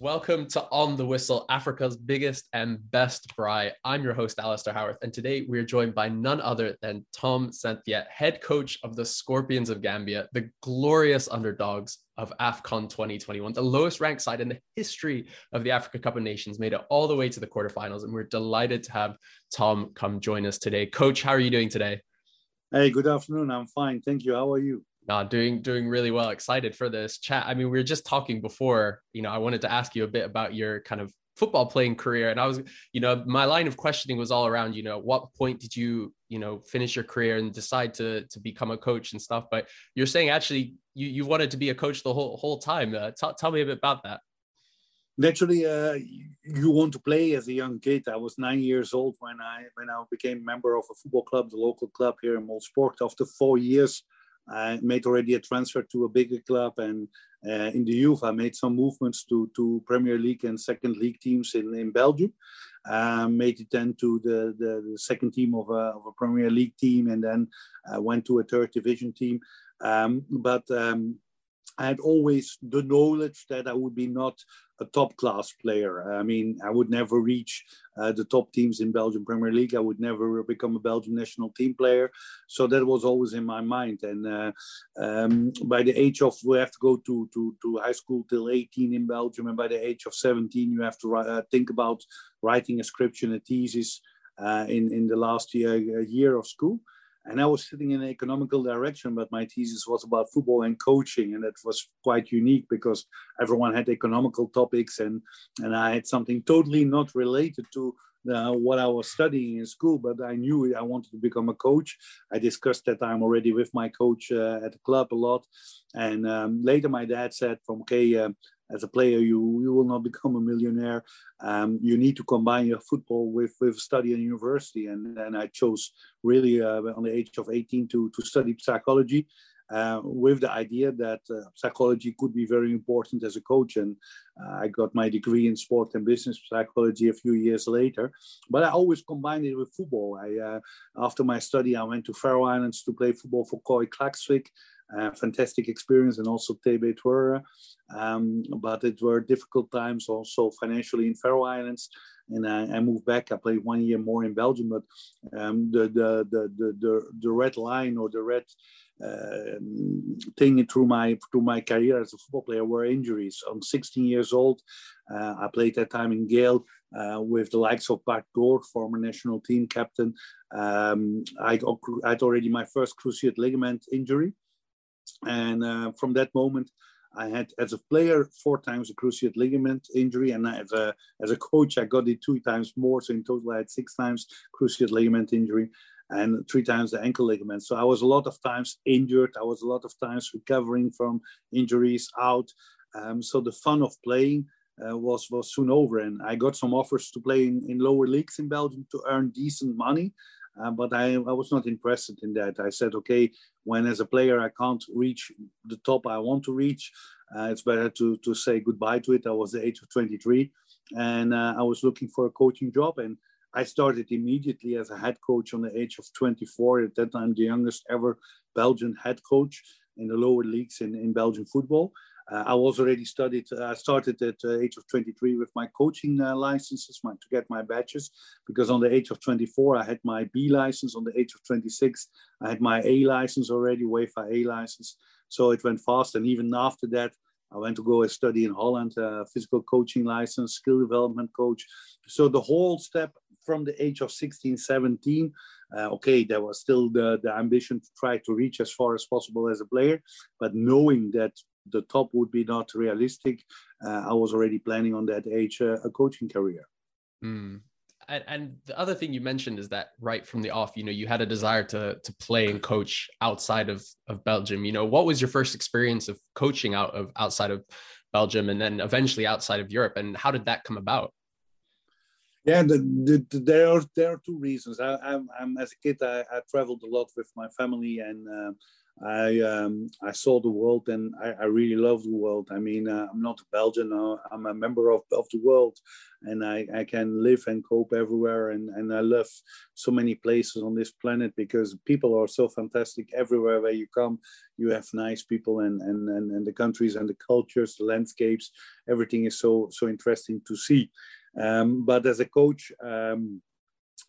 Welcome to On the Whistle, Africa's biggest and best braai. I'm your host, Alistair Howarth, and today we're joined by none other than Tom Saintfiet, head coach of the Scorpions of Gambia, the glorious underdogs of AFCON 2021, the lowest ranked side in the history of the Africa Cup of Nations, made it all the way to the quarterfinals, and we're delighted to have Tom come join us today. Coach, how are you doing today? Hey, good afternoon. I'm fine. Thank you. How are you? No, doing doing really well. Excited for this chat. I mean, we were just talking before. You know, I wanted to ask you a bit about your kind of football playing career, and I was, you know, my line of questioning was all around. You know, what point did you, you know, finish your career and decide to to become a coach and stuff? But you're saying actually you you wanted to be a coach the whole whole time. Uh, t- tell me a bit about that. Naturally, uh, you want to play as a young kid. I was nine years old when I when I became member of a football club, the local club here in Molsport. After four years I made already a transfer to a bigger club, and uh, in the youth, I made some movements to, to Premier League and second league teams in, in Belgium. Um, made it then to the, the, the, second team of a, of a Premier League team, and then uh, went to a third division team. Um, but um, I had always the knowledge that I would be not a top class player. I mean, I would never reach uh, the top teams in Belgian Premier League. I would never become a Belgian national team player. So that was always in my mind. And uh, um, by the age of, we have to go to, to, to high school till 18 in Belgium. And by the age of 17, you have to uh, think about writing a scripture and a thesis uh, in, in the last year, year of school and I was sitting in an economical direction, but my thesis was about football and coaching, and that was quite unique because everyone had economical topics, and and I had something totally not related to what I was studying in school, but I knew I wanted to become a coach. I discussed that time already with my coach uh, at the club a lot, and um, later my dad said, "From okay, uh, as a player, you you will not become a millionaire. Um, you need to combine your football with with study in university." And then I chose really uh, on the age of 18 to to study psychology. Uh, with the idea that uh, psychology could be very important as a coach. And uh, I got my degree in sport and business psychology a few years later. But I always combined it with football. I, uh, after my study, I went to Faroe Islands to play football for KOI Klaksvik. Uh, fantastic experience and also TB Tvøroyri. Um, but it were difficult times also financially in Faroe Islands. And I, I, moved back. I played one year more in Belgium, but um, the, the, the, the, the red line or the red uh, thing through my through my career as a football player were injuries. I'm 16 years old. Uh, I played that time in Geel uh, with the likes of Bart Goor, former national team captain. Um, I had already my first cruciate ligament injury, and uh, from that moment, I had as a player four times a cruciate ligament injury, and as a as a coach, I got it two times more. So in total, I had six times cruciate ligament injury and three times the ankle ligament. So I was a lot of times injured. I was a lot of times recovering from injuries out. Um, so the fun of playing uh, was was soon over, and I got some offers to play in, in lower leagues in Belgium to earn decent money. Uh, but I, I was not interested in that. I said, okay, when as a player I can't reach the top I want to reach, uh, it's better to, to say goodbye to it. I was the age of 23 and uh, I was looking for a coaching job. And I started immediately as a head coach on the age of 24. At that time, the youngest ever Belgian head coach in the lower leagues in, in Belgian football. Uh, I was already studied. I uh, started at the age of 23 with my coaching uh, licenses my, to get my badges because on the age of 24 I had my B license. On the age of 26 I had my A license already, UEFA A license. So it went fast. And even after that, I went to go and study in Holland, uh, physical coaching license, skill development coach. So the whole step from the age of 16, 17, uh, okay, there was still the, the ambition to try to reach as far as possible as a player, but knowing that the top would be not realistic, uh, I was already planning on that age uh, a coaching career. Mm. And, and, the other thing you mentioned is that right from the off, you know, you had a desire to to play and coach outside of of Belgium. You know, what was your first experience of coaching out of outside of Belgium, and then eventually outside of Europe, and how did that come about? Yeah, the, the, the, there are there are two reasons. I, am as a kid, I, I, traveled a lot with my family, and uh, I um, I saw the world and I, I really love the world. I mean, uh, I'm not a Belgian, uh, I'm a member of, of the world and I, I can live and cope everywhere. And, and I love so many places on this planet because people are so fantastic everywhere where you come. You have nice people and, and, and, and the countries and the cultures, the landscapes, everything is so, so interesting to see. Um, but as a coach, um,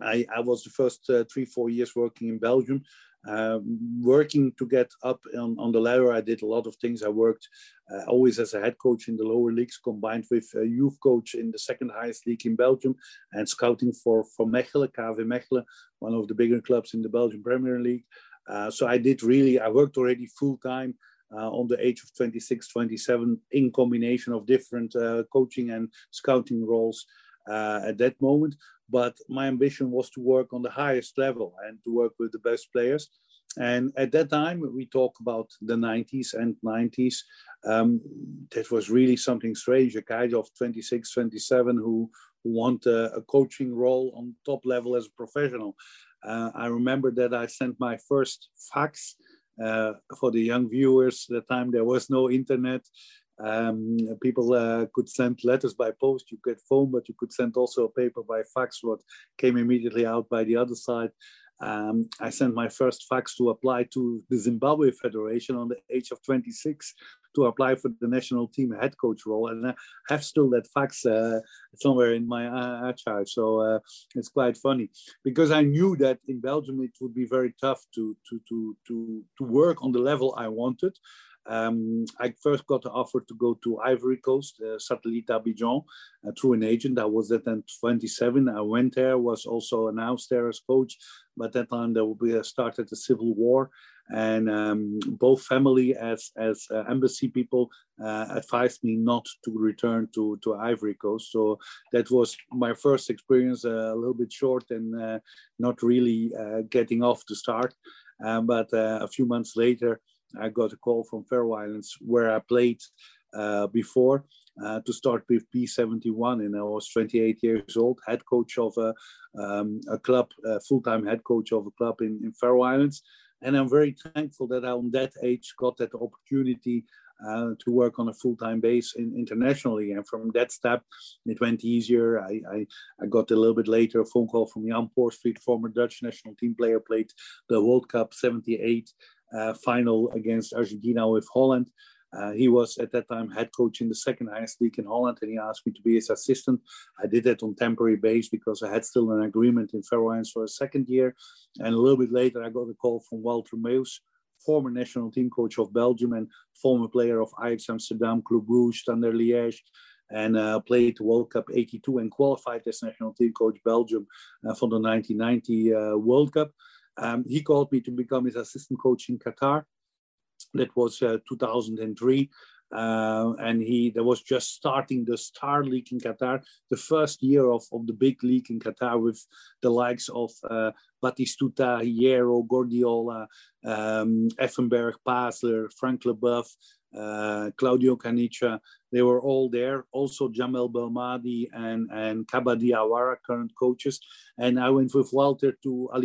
I, I, was the first uh, three, four years working in Belgium. Um, working to get up on, on, the ladder, I did a lot of things. I worked uh, always as a head coach in the lower leagues, combined with a youth coach in the second highest league in Belgium, and scouting for for Mechelen, KV Mechelen, one of the bigger clubs in the Belgian Premier League. Uh, so I did really. I worked already full time. Uh, on the age of 26, 27, in combination of different uh, coaching and scouting roles uh, at that moment. But my ambition was to work on the highest level and to work with the best players. And at that time, we talk about the 90s and 90s. Um, that was really something strange. A guy of 26, 27 who, who want a, a coaching role on top level as a professional. Uh, I remember that I sent my first fax uh, for the young viewers. At the time there was no internet. Um, people uh, could send letters by post. You get phone, but you could send also a paper by fax, what came immediately out by the other side. Um, I sent my first fax to apply to the Zimbabwe Federation on the age of 26 to apply for the national team head coach role, and I have still that fax uh, somewhere in my uh, archive. So uh, it's quite funny because I knew that in Belgium it would be very tough to to to to to work on the level I wanted. Um, I first got the offer to go to Ivory Coast, uh, Satellite Abidjan, uh, through an agent. I was at then 27. I went there, was also announced there as coach. But that time there be a started the civil war, and um, both family as as uh, embassy people uh, advised me not to return to to Ivory Coast. So that was my first experience, uh, a little bit short and uh, not really uh, getting off the start. Um, but uh, a few months later, I got a call from Faroe Islands where I played uh, before uh, to start with B71, and I was 28 years old, head coach of a, um, a club, full-time head coach of a club in, in Faroe Islands. And I'm very thankful that I, on that age, got that opportunity uh, to work on a full-time base in, internationally. And from that step, it went easier. I, I, I, got a little bit later a phone call from Jan Poortvliet, former Dutch national team player, played the World Cup 78 uh, final against Argentina with Holland. Uh, he was at that time head coach in the second highest league in Holland, and he asked me to be his assistant. I did that on temporary base because I had still an agreement in Faroe for a second year. And a little bit later, I got a call from Walter Meeuws, former national team coach of Belgium and former player of Ajax Amsterdam, Club Brugge, Standard Liège, and uh, played the World Cup 82 and qualified as national team coach Belgium uh, for the 1990 uh, World Cup. Um, he called me to become his assistant coach in Qatar. That was uh, 2003. Uh, and he there was just starting the star league in Qatar, the first year of, of the big league in Qatar with the likes of uh, Batistuta, Hierro, Guardiola, um, Effenberg, Basler, Frank Leboeuf, uh, Claudio Caniggia, they were all there. Also Jamel Belmadi and, and Kaba Diawara, current coaches. And I went with Walter to Al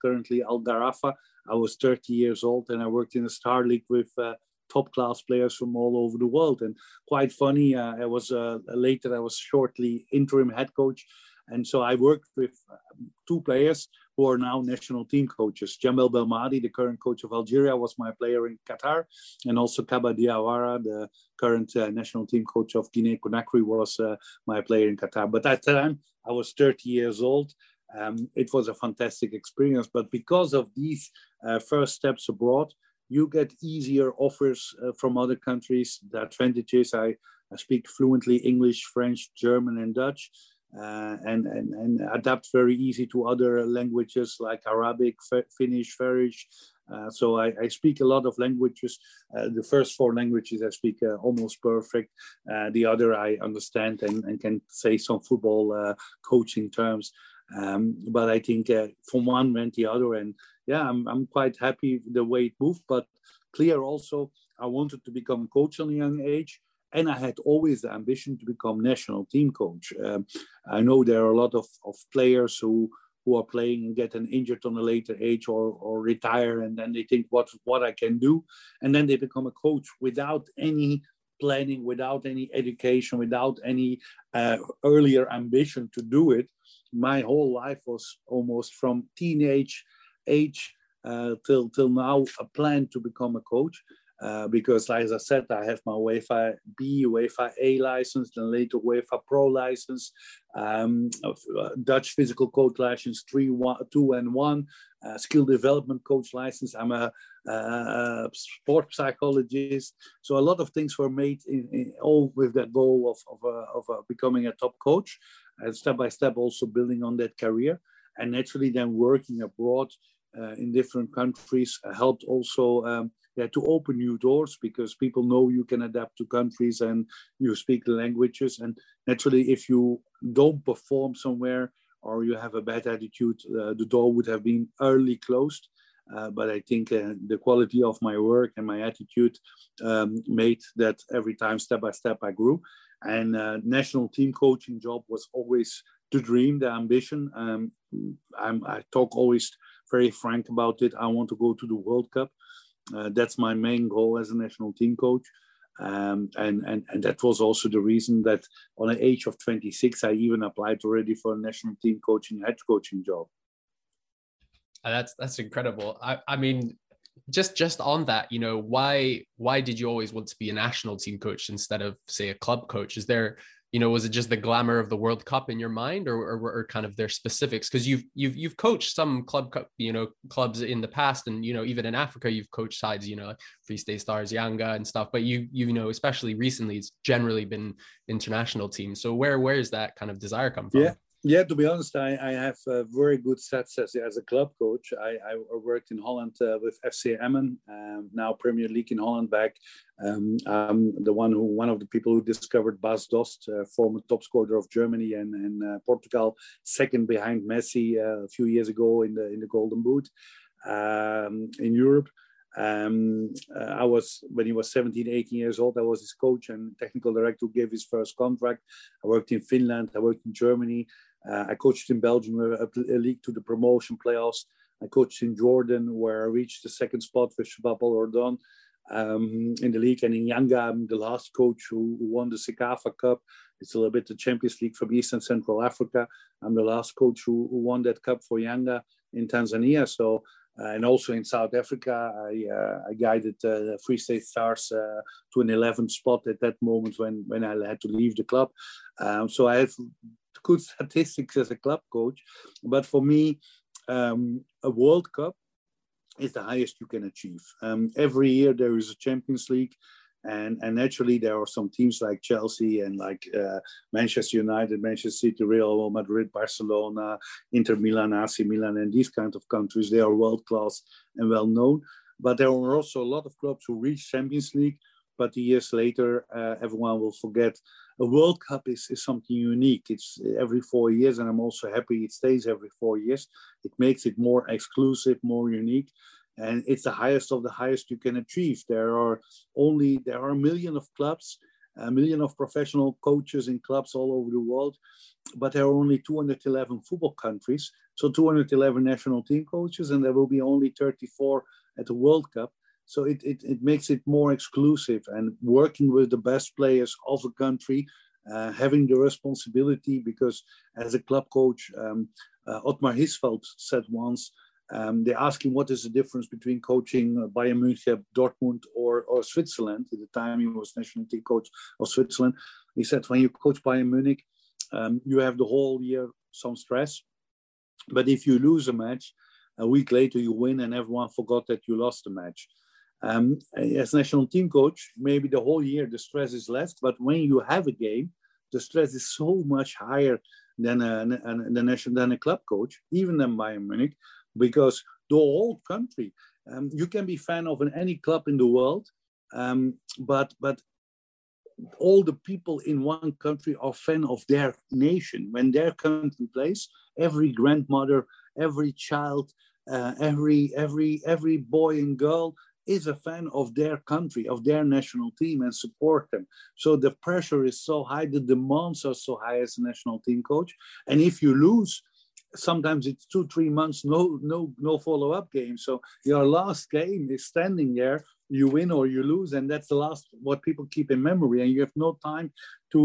currently Al Gharafa. I was 30 years old and I worked in a star league with uh, top class players from all over the world. And quite funny, uh, I was uh, later, I was shortly interim head coach. And so I worked with um, two players who are now national team coaches. Jamel Belmadi, the current coach of Algeria, was my player in Qatar, and also Kaba Diawara, the current uh, national team coach of Guinea Conakry, was uh, my player in Qatar. But at that time, I was 30 years old. Um, it was a fantastic experience. But because of these uh, first steps abroad, you get easier offers uh, from other countries. The advantages I, I speak fluently English, French, German, and Dutch uh, and, and, and adapt very easy to other languages like Arabic, Finnish, Farish. Uh, so I, I, speak a lot of languages. Uh, the first four languages I speak uh, almost perfect. Uh, the other I understand and, and, can say some football uh, coaching terms. Um, but I think from one went the other, and yeah, I'm, I'm quite happy the way it moved. But clear also, I wanted to become coach on a young age and I had always the ambition to become national team coach. Um, I know there are a lot of, of players who who are playing and getting injured on a later age or, or retire and then they think what what I can do? And then they become a coach without any planning without any education without any uh, earlier ambition to do it. My whole life was almost from teenage age uh, till till now a plan to become a coach uh, because like I said, I have my UEFA B, UEFA A license, then later UEFA Pro license, um, uh, Dutch physical coach license, three, one, two and one, uh, skill development coach license. I'm a, a, sport psychologist. So a lot of things were made in, in, all with that goal of, of, uh, of uh, becoming a top coach and step by step also building on that career and naturally then working abroad in different countries helped also um, yeah, to open new doors because people know you can adapt to countries and you speak the languages. And naturally, if you don't perform somewhere or you have a bad attitude, uh, the door would have been early closed. Uh, but I think uh, the quality of my work and my attitude um, made that every time, step by step, I grew. And uh, national team coaching job was always the dream, the ambition. Um, i talk always very frank about it. I want to go to the World Cup. Uh, that's my main goal as a national team coach. Um, and, and, and that was also the reason that on the age of 26, I even applied already for a national team coaching, head coaching job. Uh, that's that's incredible. I, I mean, just just on that, you know, why why did you always want to be a national team coach instead of say a club coach? Is there you know was it just the glamour of the world cup in your mind or, or, or kind of their specifics? Because you've you've you've coached some club cup you know clubs in the past and you know even in africa you've coached sides you know free state stars yanga and stuff but you you know especially recently it's generally been international teams. So where where is that kind of desire come from? Yeah yeah, to be honest, I, I have very good success as a club coach. I, I worked in Holland uh, with FC Emmen, um, now Premier League in Holland back. Um, I'm the one who, one of the people who discovered Bas Dost, uh, former top scorer of Germany and, and uh, Portugal, second behind Messi uh, a few years ago in the in the Golden Boot um, in Europe. Um, uh, I was when he was 17, 18 years old. I was his coach and technical director who gave his first contract. I worked in Finland. I worked in Germany. Uh, I coached in Belgium, a, a, league to the promotion playoffs. I coached in Jordan, where I reached the second spot with Shabab Al Ordon um, in the league. And in Yanga, I'm the last coach who, who, won the CECAFA Cup. It's a little bit the Champions League from East and Central Africa. I'm the last coach who, who won that cup for Yanga in Tanzania. So, uh, and also in South Africa, I, uh, I guided uh, Free State Stars uh, to an 11th spot at that moment when, when I had to leave the club. Um, so I have good statistics as a club coach, but for me, um, a World Cup is the highest you can achieve. Um, every year there is a Champions League, and and naturally there are some teams like Chelsea and like uh, Manchester United, Manchester City, Real Madrid, Barcelona, Inter Milan, AC Milan, and these kind of countries. They are world class and well known. But there are also a lot of clubs who reach Champions League, but years later uh, everyone will forget a World Cup is, is something unique. It's every four years, and I'm also happy it stays every four years. It makes it more exclusive, more unique, and it's the highest of the highest you can achieve. There are only there are a million of clubs, a million of professional coaches in clubs all over the world, but there are only 211 football countries, so 211 national team coaches, and there will be only 34 at the World Cup. So it, it, it makes it more exclusive and working with the best players of a country, uh, having the responsibility because as a club coach, um, uh, Ottmar Hitzfeld said once, um, they asked him what is the difference between coaching Bayern Munich, Dortmund, or, or Switzerland. At the time, he was national team coach of Switzerland. He said, when you coach Bayern Munich, um, you have the whole year some stress. But if you lose a match, a week later you win, and everyone forgot that you lost the match. Um, as national team coach, maybe the whole year the stress is less, but when you have a game, the stress is so much higher than a, than a, than a club coach, even than Bayern Munich, because the whole country, um, you can be fan of any club in the world, um, but but all the people in one country are fan of their nation. When their country plays, every grandmother, every child, uh, every every every boy and girl is a fan of their country, of their national team, and support them. So the pressure is so high, the demands are so high as a national team coach. And if you lose, sometimes it's two, three months, no, no, no follow-up game. So your last game is standing there, you win or you lose, and that's the last what people keep in memory, and you have no time to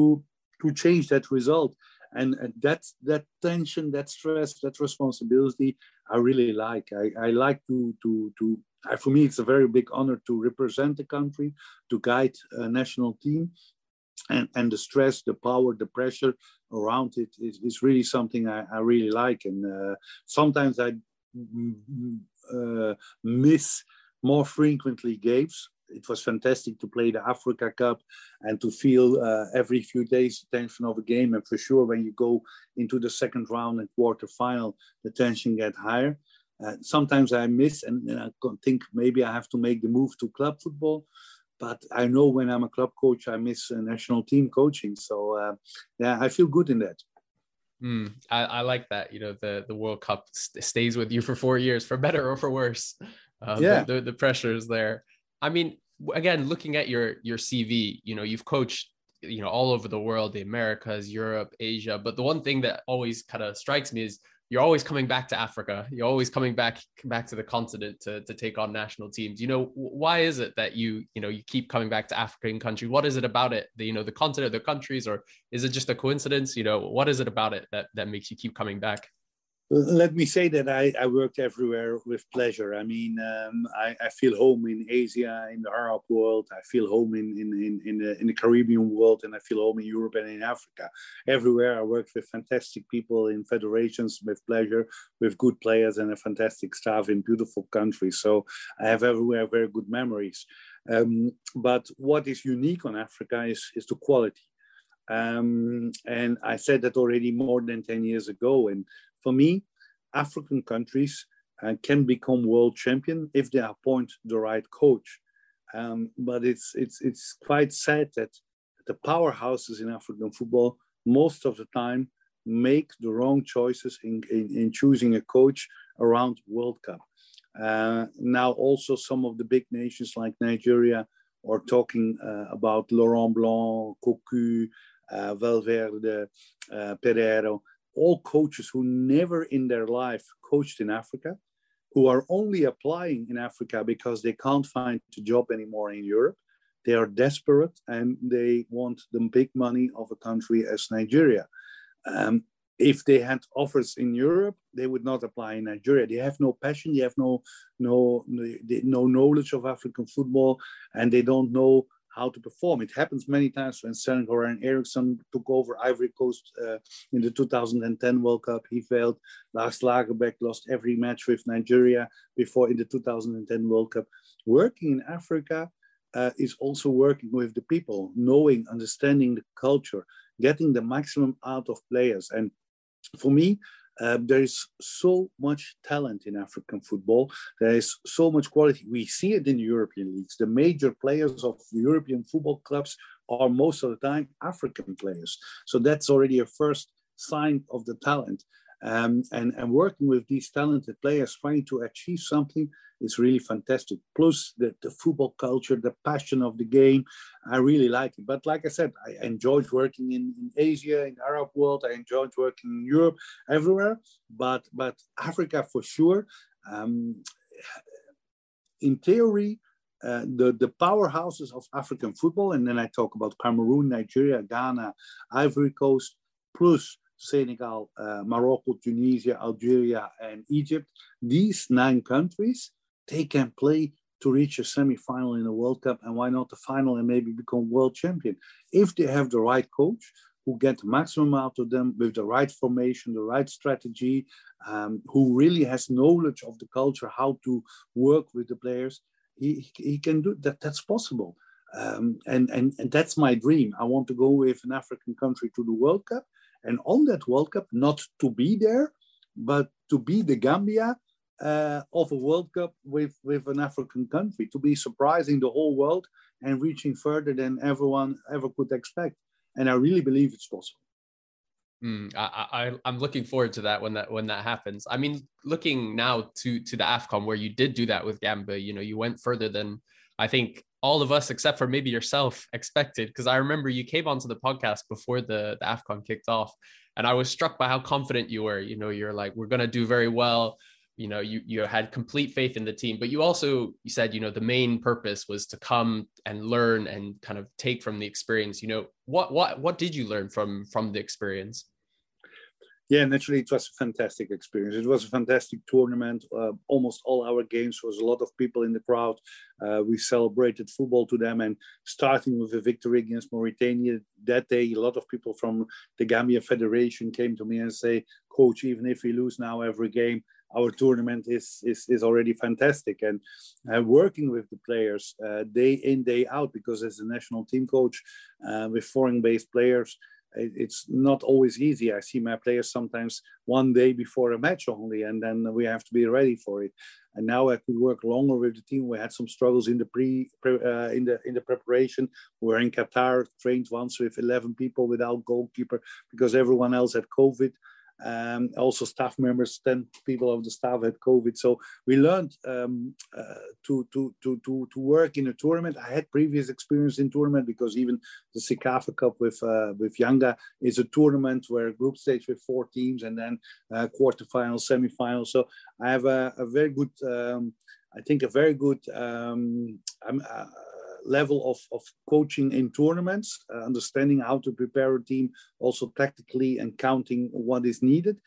to change that result. And, and that's that tension, that stress, that responsibility. I really like. I, I like to to to. for me, it's a very big honor to represent the country, to guide a national team, and and the stress, the power, the pressure around it is, is really something I, I really like. And uh, sometimes I uh, miss more frequently games. It was fantastic to play the Africa Cup and to feel uh, every few days the tension of a game. And for sure, when you go into the second round and quarter final, the tension get higher. Uh, sometimes I miss and, and I think maybe I have to make the move to club football but I know when I'm a club coach, I miss national team coaching. So uh, yeah, I feel good in that. Mm, I, I, like that. You know, the the World Cup st- stays with you for four years, for better or for worse. Um, yeah, the, the, the pressure is there. I mean, again, looking at your your CV, you know, you've coached you know all over the world, the Americas, Europe, Asia. But the one thing that always kind of strikes me is you're always coming back to Africa. You're always coming back back to the continent to, to take on national teams. You know, why is it that you you know you keep coming back to African country? What is it about it? The you know the continent, the countries, or is it just a coincidence? You know, what is it about it that that makes you keep coming back? Let me say that I, I worked everywhere with pleasure. I mean, um, I, I, feel home in Asia, in the Arab world. I feel home in, in, in, in, the, in the Caribbean world, and I feel home in Europe and in Africa. Everywhere I worked with fantastic people in federations with pleasure, with good players and a fantastic staff in beautiful countries. So I have everywhere very good memories. Um, but what is unique on Africa is, is the quality. Um, and I said that already more than 10 years ago. And for me, African countries uh, can become world champion if they appoint the right coach. Um, but it's it's it's quite sad that the powerhouses in African football most of the time make the wrong choices in, in, in choosing a coach around World Cup. Uh, now also some of the big nations like Nigeria are talking uh, about Laurent Blanc, Cocu, uh, Valverde, uh, Peseiro, all coaches who never in their life coached in Africa, who are only applying in Africa because they can't find a job anymore in Europe. They are desperate and they want the big money of a country as Nigeria. Um, if they had offers in Europe, they would not apply in Nigeria. They have no passion, they have no no no knowledge of African football, and they don't know how to perform. It happens many times when Sven-Göran Eriksson took over Ivory Coast uh, in the 2010 World Cup. He failed. Lars Lagerbäck lost every match with Nigeria before in the 2010 World Cup. Working in Africa uh, is also working with the people, knowing, understanding the culture, getting the maximum out of players. And for me, uh, there is so much talent in African football. There is so much quality. We see it in European leagues. The major players of European football clubs are most of the time African players. So that's already a first sign of the talent. Um, and, and working with these talented players, trying to achieve something is really fantastic. Plus the, the football culture, the passion of the game, I really like it. But like I said, I enjoyed working in, in Asia, in Arab world. I enjoyed working in Europe, everywhere. But but Africa for sure. Um, in theory, uh, the, the powerhouses of African football, and then I talk about Cameroon, Nigeria, Ghana, Ivory Coast, plus Senegal, uh, Morocco, Tunisia, Algeria, and Egypt. These nine countries they can play to reach a semi-final in the World Cup, and why not the final and maybe become world champion if they have the right coach who get the maximum out of them with the right formation, the right strategy, um, who really has knowledge of the culture, how to work with the players. He, he can do that. That's possible. Um, and, and, and that's my dream. I want to go with an African country to the World Cup. And on that World Cup, not to be there, but to be the Gambia uh, of a World Cup with, with an African country, to be surprising the whole world and reaching further than everyone ever could expect. And I really believe it's possible. Mm, I, I am looking forward to that when that when that happens. I mean, looking now to to the Afcon where you did do that with Gambia, you know, you went further than I think all of us, except for maybe yourself, expected. Because I remember you came onto the podcast before the the Afcon kicked off, And I was struck by how confident you were. You know, you're like, we're going to do very well. You know, you you had complete faith in the team, but you also you said, you know, the main purpose was to come and learn and kind of take from the experience. You know, what what what did you learn from from the experience? Yeah, naturally, it was a fantastic experience. It was a fantastic tournament. Uh, almost all our games was a lot of people in the crowd. Uh, we celebrated football to them, and starting with a victory against Mauritania that day, a lot of people from the Gambia Federation came to me and say, "Coach, even if we lose now every game, our tournament is is, is already fantastic." And uh, working with the players uh, day in day out, because as a national team coach uh, with foreign-based players it's not always easy. I see my players sometimes one day before a match only, and then we have to be ready for it. And now I could work longer with the team. We had some struggles in the pre, pre uh, in the in the preparation. We were in Qatar, trained once with 11 people without goalkeeper because everyone else had COVID. Um, also, staff members, 10 people of the staff had COVID. So we learned um, uh, to, to, to, to, to work in a tournament. I had previous experience in tournament because even the CECAFA Cup with, uh, with Yanga is a tournament where group stage with four teams and then uh, quarterfinals, semifinals. So I have a, a very good, um, I think, a very good um, uh, level of, of coaching in tournaments, uh, understanding how to prepare a team, also tactically and counting what is needed.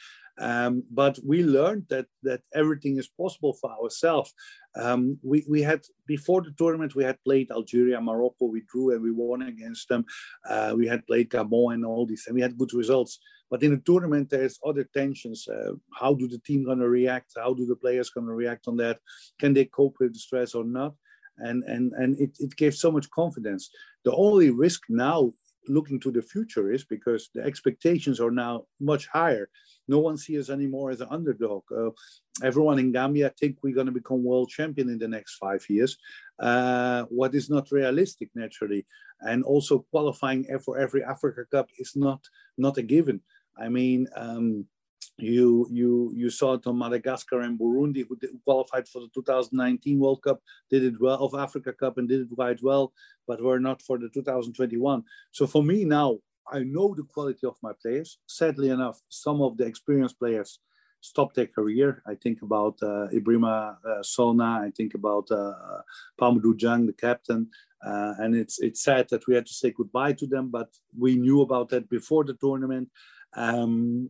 Um, but we learned that that everything is possible for ourselves. Um, we, we had before the tournament we had played Algeria, Morocco. We drew and we won against them. Uh, we had played Gabon and all this, and we had good results. But in the tournament, there's other tensions. Uh, how do the team gonna react? How do the players gonna react on that? Can they cope with the stress or not? And and and it, it gave so much confidence. The only risk now looking to the future is because the expectations are now much higher. No one sees us anymore as an underdog. Uh, everyone in gambia think we're going to become world champion in the next five years. Uh, what is not realistic naturally. And also qualifying for every africa cup is not not a given. I mean um, you you you saw it on Madagascar and Burundi, who, did, qualified for the 2019 World Cup, did it well of Africa Cup and did it quite well, but were not for the 2021. So for me now, I know the quality of my players. Sadly enough, some of the experienced players stopped their career. I think about uh, Ebrima uh, Sohna. I think about uh, Pa Modou Jagne, the captain. Uh, and it's it's sad that we had to say goodbye to them, but we knew about that before the tournament. Um,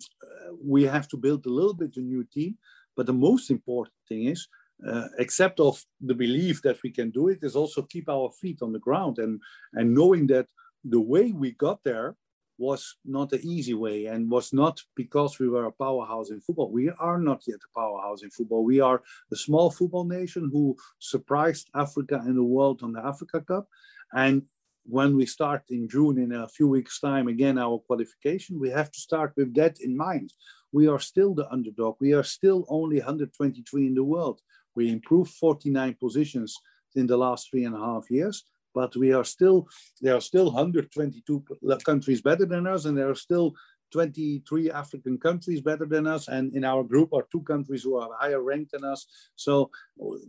we have to build a little bit a new team, but the most important thing is, uh, except of the belief that we can do it, is also keep our feet on the ground and and knowing that the way we got there was not an easy way and was not because we were a powerhouse in football. We are not yet a powerhouse in football. We are a small football nation who surprised Africa and the world on the Africa Cup. And when we start in June in a few weeks' time, again, our qualification, we have to start with that in mind. We are still the underdog. We are still only 123 in the world. We improved 49 positions in the last three and a half years, but we are still, there are still 122 countries better than us, and there are still 23 African countries better than us, and in our group are two countries who are higher ranked than us. So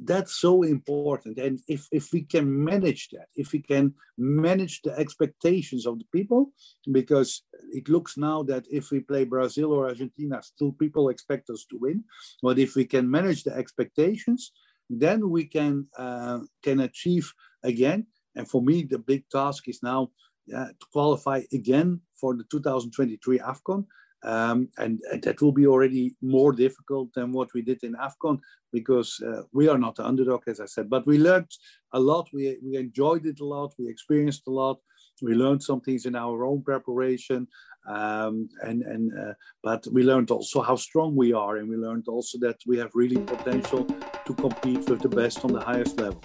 that's so important. And if, if we can manage that, if we can manage the expectations of the people, because it looks now that if we play Brazil or Argentina, still people expect us to win. But if we can manage the expectations, then we can uh, can achieve again. And for me, the big task is now to qualify again for the 2023 AFCON. Um, and, and, that will be already more difficult than what we did in AFCON because uh, we are not the underdog, as I said. But we learned a lot. We, we enjoyed it a lot. We experienced a lot. We learned some things in our own preparation, um, and and uh, but we learned also how strong we are, and we learned also that we have really potential to compete with the best on the highest level.